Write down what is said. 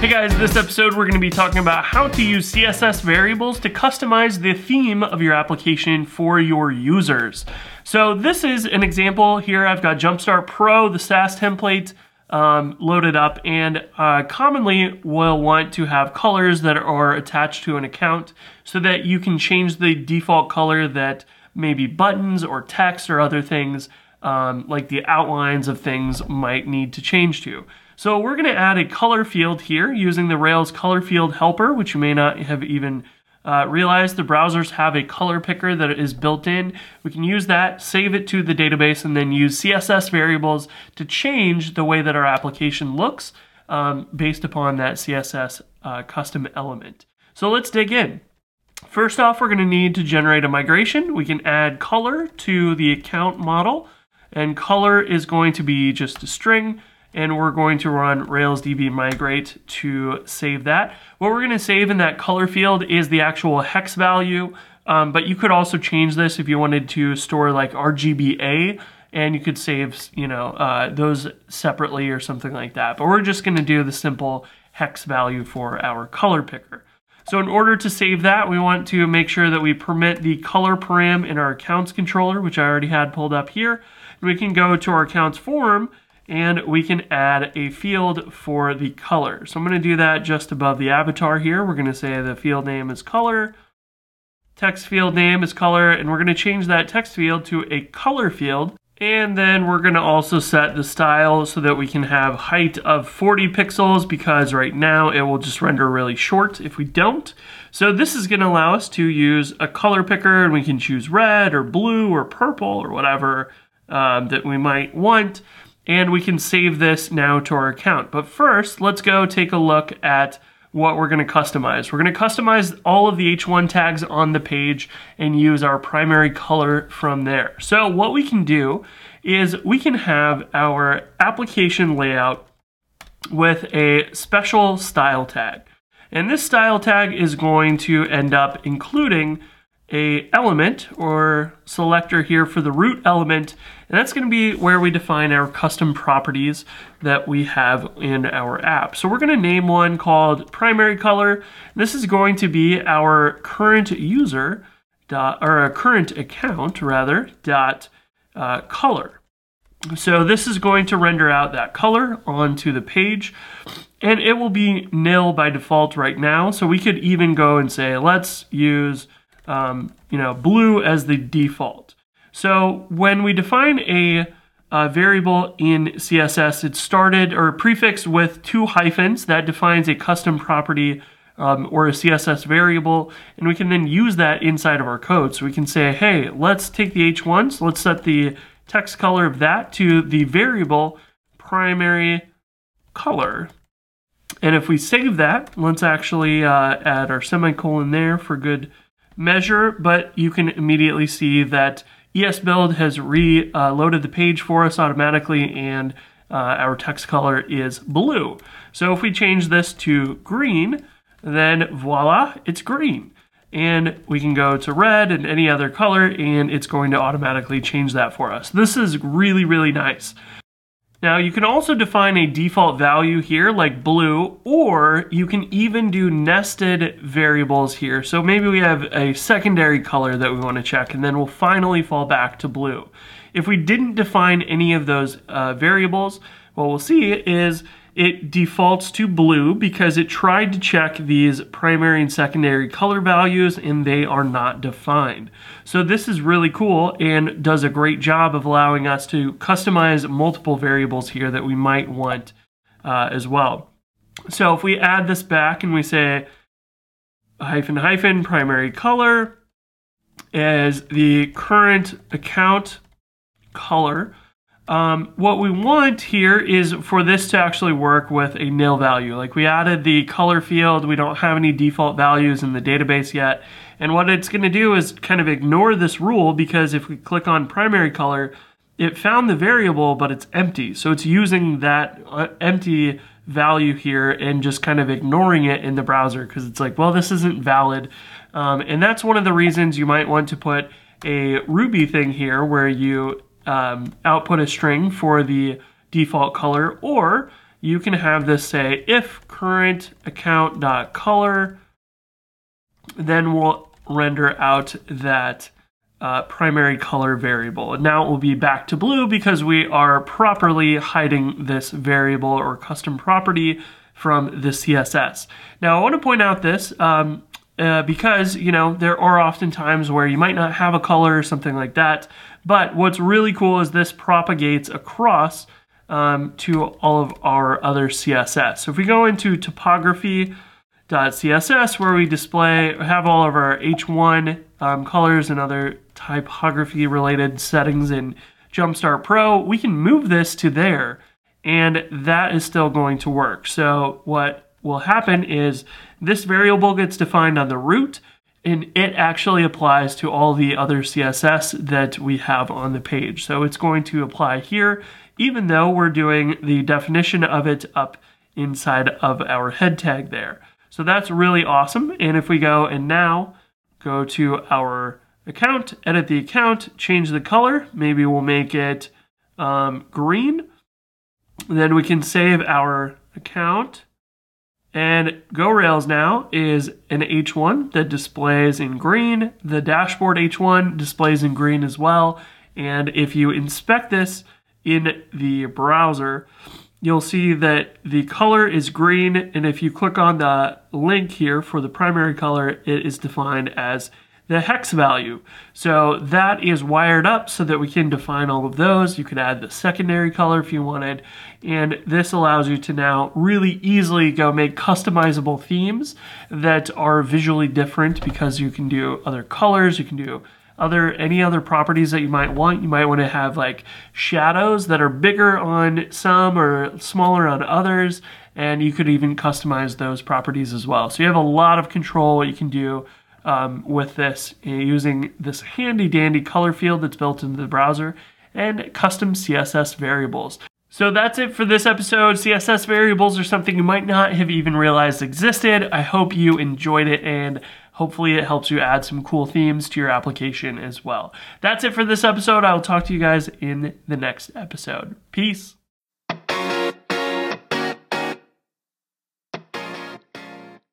Hey guys, this episode we're going to be talking about how to use CSS variables to customize the theme of your application for your users. So this is an example here. I've got Jumpstart Pro, the SaaS template um, loaded up, and uh, commonly will want to have colors that are attached to an account so that you can change the default color that maybe buttons or text or other things um, like the outlines of things might need to change to. So we're going to add a color field here using the Rails color field helper, which you may not have even uh, realized the browsers have a color picker that is built in. We can use that, save it to the database, and then use CSS variables to change the way that our application looks um, based upon that CSS uh, custom element. So let's dig in. First off, we're going to need to generate a migration. We can add color to the account model, and color is going to be just a string and we're going to run Rails DB migrate to save that. What we're going to save in that color field is the actual hex value, um, but you could also change this if you wanted to store like RGBA, and you could save, you know, uh, those separately or something like that. But we're just going to do the simple hex value for our color picker. So in order to save that, we want to make sure that we permit the color param in our accounts controller, which I already had pulled up here. We can go to our accounts form and we can add a field for the color. So I'm going to do that just above the avatar here. We're going to say the field name is color, text field name is color, and we're going to change that text field to a color field. And then we're going to also set the style so that we can have height of 40 pixels because right now it will just render really short if we don't. So this is going to allow us to use a color picker and we can choose red or blue or purple or whatever um, that we might want and we can save this now to our account. But first, let's go take a look at what we're going to customize. We're going to customize all of the H1 tags on the page and use our primary color from there. So what we can do is we can have our application layout with a special style tag. And this style tag is going to end up including a element or selector here for the root element, and that's going to be where we define our custom properties that we have in our app. So we're going to name one called primary color. This is going to be our current user dot, or a current account rather dot uh, color. So this is going to render out that color onto the page and it will be nil by default right now. So we could even go and say, let's use um, you know, blue as the default. So when we define a, a variable in CSS, it's started or prefixed with two hyphens that defines a custom property um, or a CSS variable, and we can then use that inside of our code. So we can say, hey, let's take the H1, so let's set the text color of that to the variable primary color. And if we save that, let's actually uh, add our semicolon there for good measure, but you can immediately see that ESBuild has reloaded the page for us automatically and uh, our text color is blue. So if we change this to green, then voila, it's green. And we can go to red and any other color and it's going to automatically change that for us. This is really, really nice. Now you can also define a default value here like blue or you can even do nested variables here. So maybe we have a secondary color that we want to check and then we'll finally fall back to blue. If we didn't define any of those uh, variables, what we'll see is it defaults to blue because it tried to check these primary and secondary color values and they are not defined. So this is really cool and does a great job of allowing us to customize multiple variables here that we might want uh, as well. So if we add this back and we say hyphen hyphen primary color as the current account color, um, what we want here is for this to actually work with a nil value. Like we added the color field, we don't have any default values in the database yet. And what it's gonna do is kind of ignore this rule because if we click on primary color, it found the variable, but it's empty. So it's using that uh, empty value here and just kind of ignoring it in the browser because it's like, well, this isn't valid. Um, and that's one of the reasons you might want to put a Ruby thing here where you um, output a string for the default color, or you can have this say if current account dot color, then we'll render out that uh, primary color variable. And now it will be back to blue because we are properly hiding this variable or custom property from the CSS. Now I want to point out this um, uh, because, you know, there are often times where you might not have a color or something like that. But what's really cool is this propagates across um, to all of our other CSS. So if we go into typography.css where we display, have all of our H1 um, colors and other typography related settings in Jumpstart Pro, we can move this to there and that is still going to work. So what will happen is this variable gets defined on the root and it actually applies to all the other CSS that we have on the page. So it's going to apply here, even though we're doing the definition of it up inside of our head tag there. So that's really awesome. And if we go and now go to our account, edit the account, change the color, maybe we'll make it um, green. Then we can save our account and GoRails now is an H1 that displays in green. The dashboard H1 displays in green as well. And if you inspect this in the browser, you'll see that the color is green. And if you click on the link here for the primary color, it is defined as the hex value. So that is wired up so that we can define all of those. You could add the secondary color if you wanted. And this allows you to now really easily go make customizable themes that are visually different because you can do other colors, you can do other any other properties that you might want. You might want to have like shadows that are bigger on some or smaller on others, and you could even customize those properties as well. So you have a lot of control what you can do um, with this uh, using this handy dandy color field that's built into the browser and custom CSS variables. So that's it for this episode. CSS variables are something you might not have even realized existed. I hope you enjoyed it and hopefully it helps you add some cool themes to your application as well. That's it for this episode. I will talk to you guys in the next episode. Peace.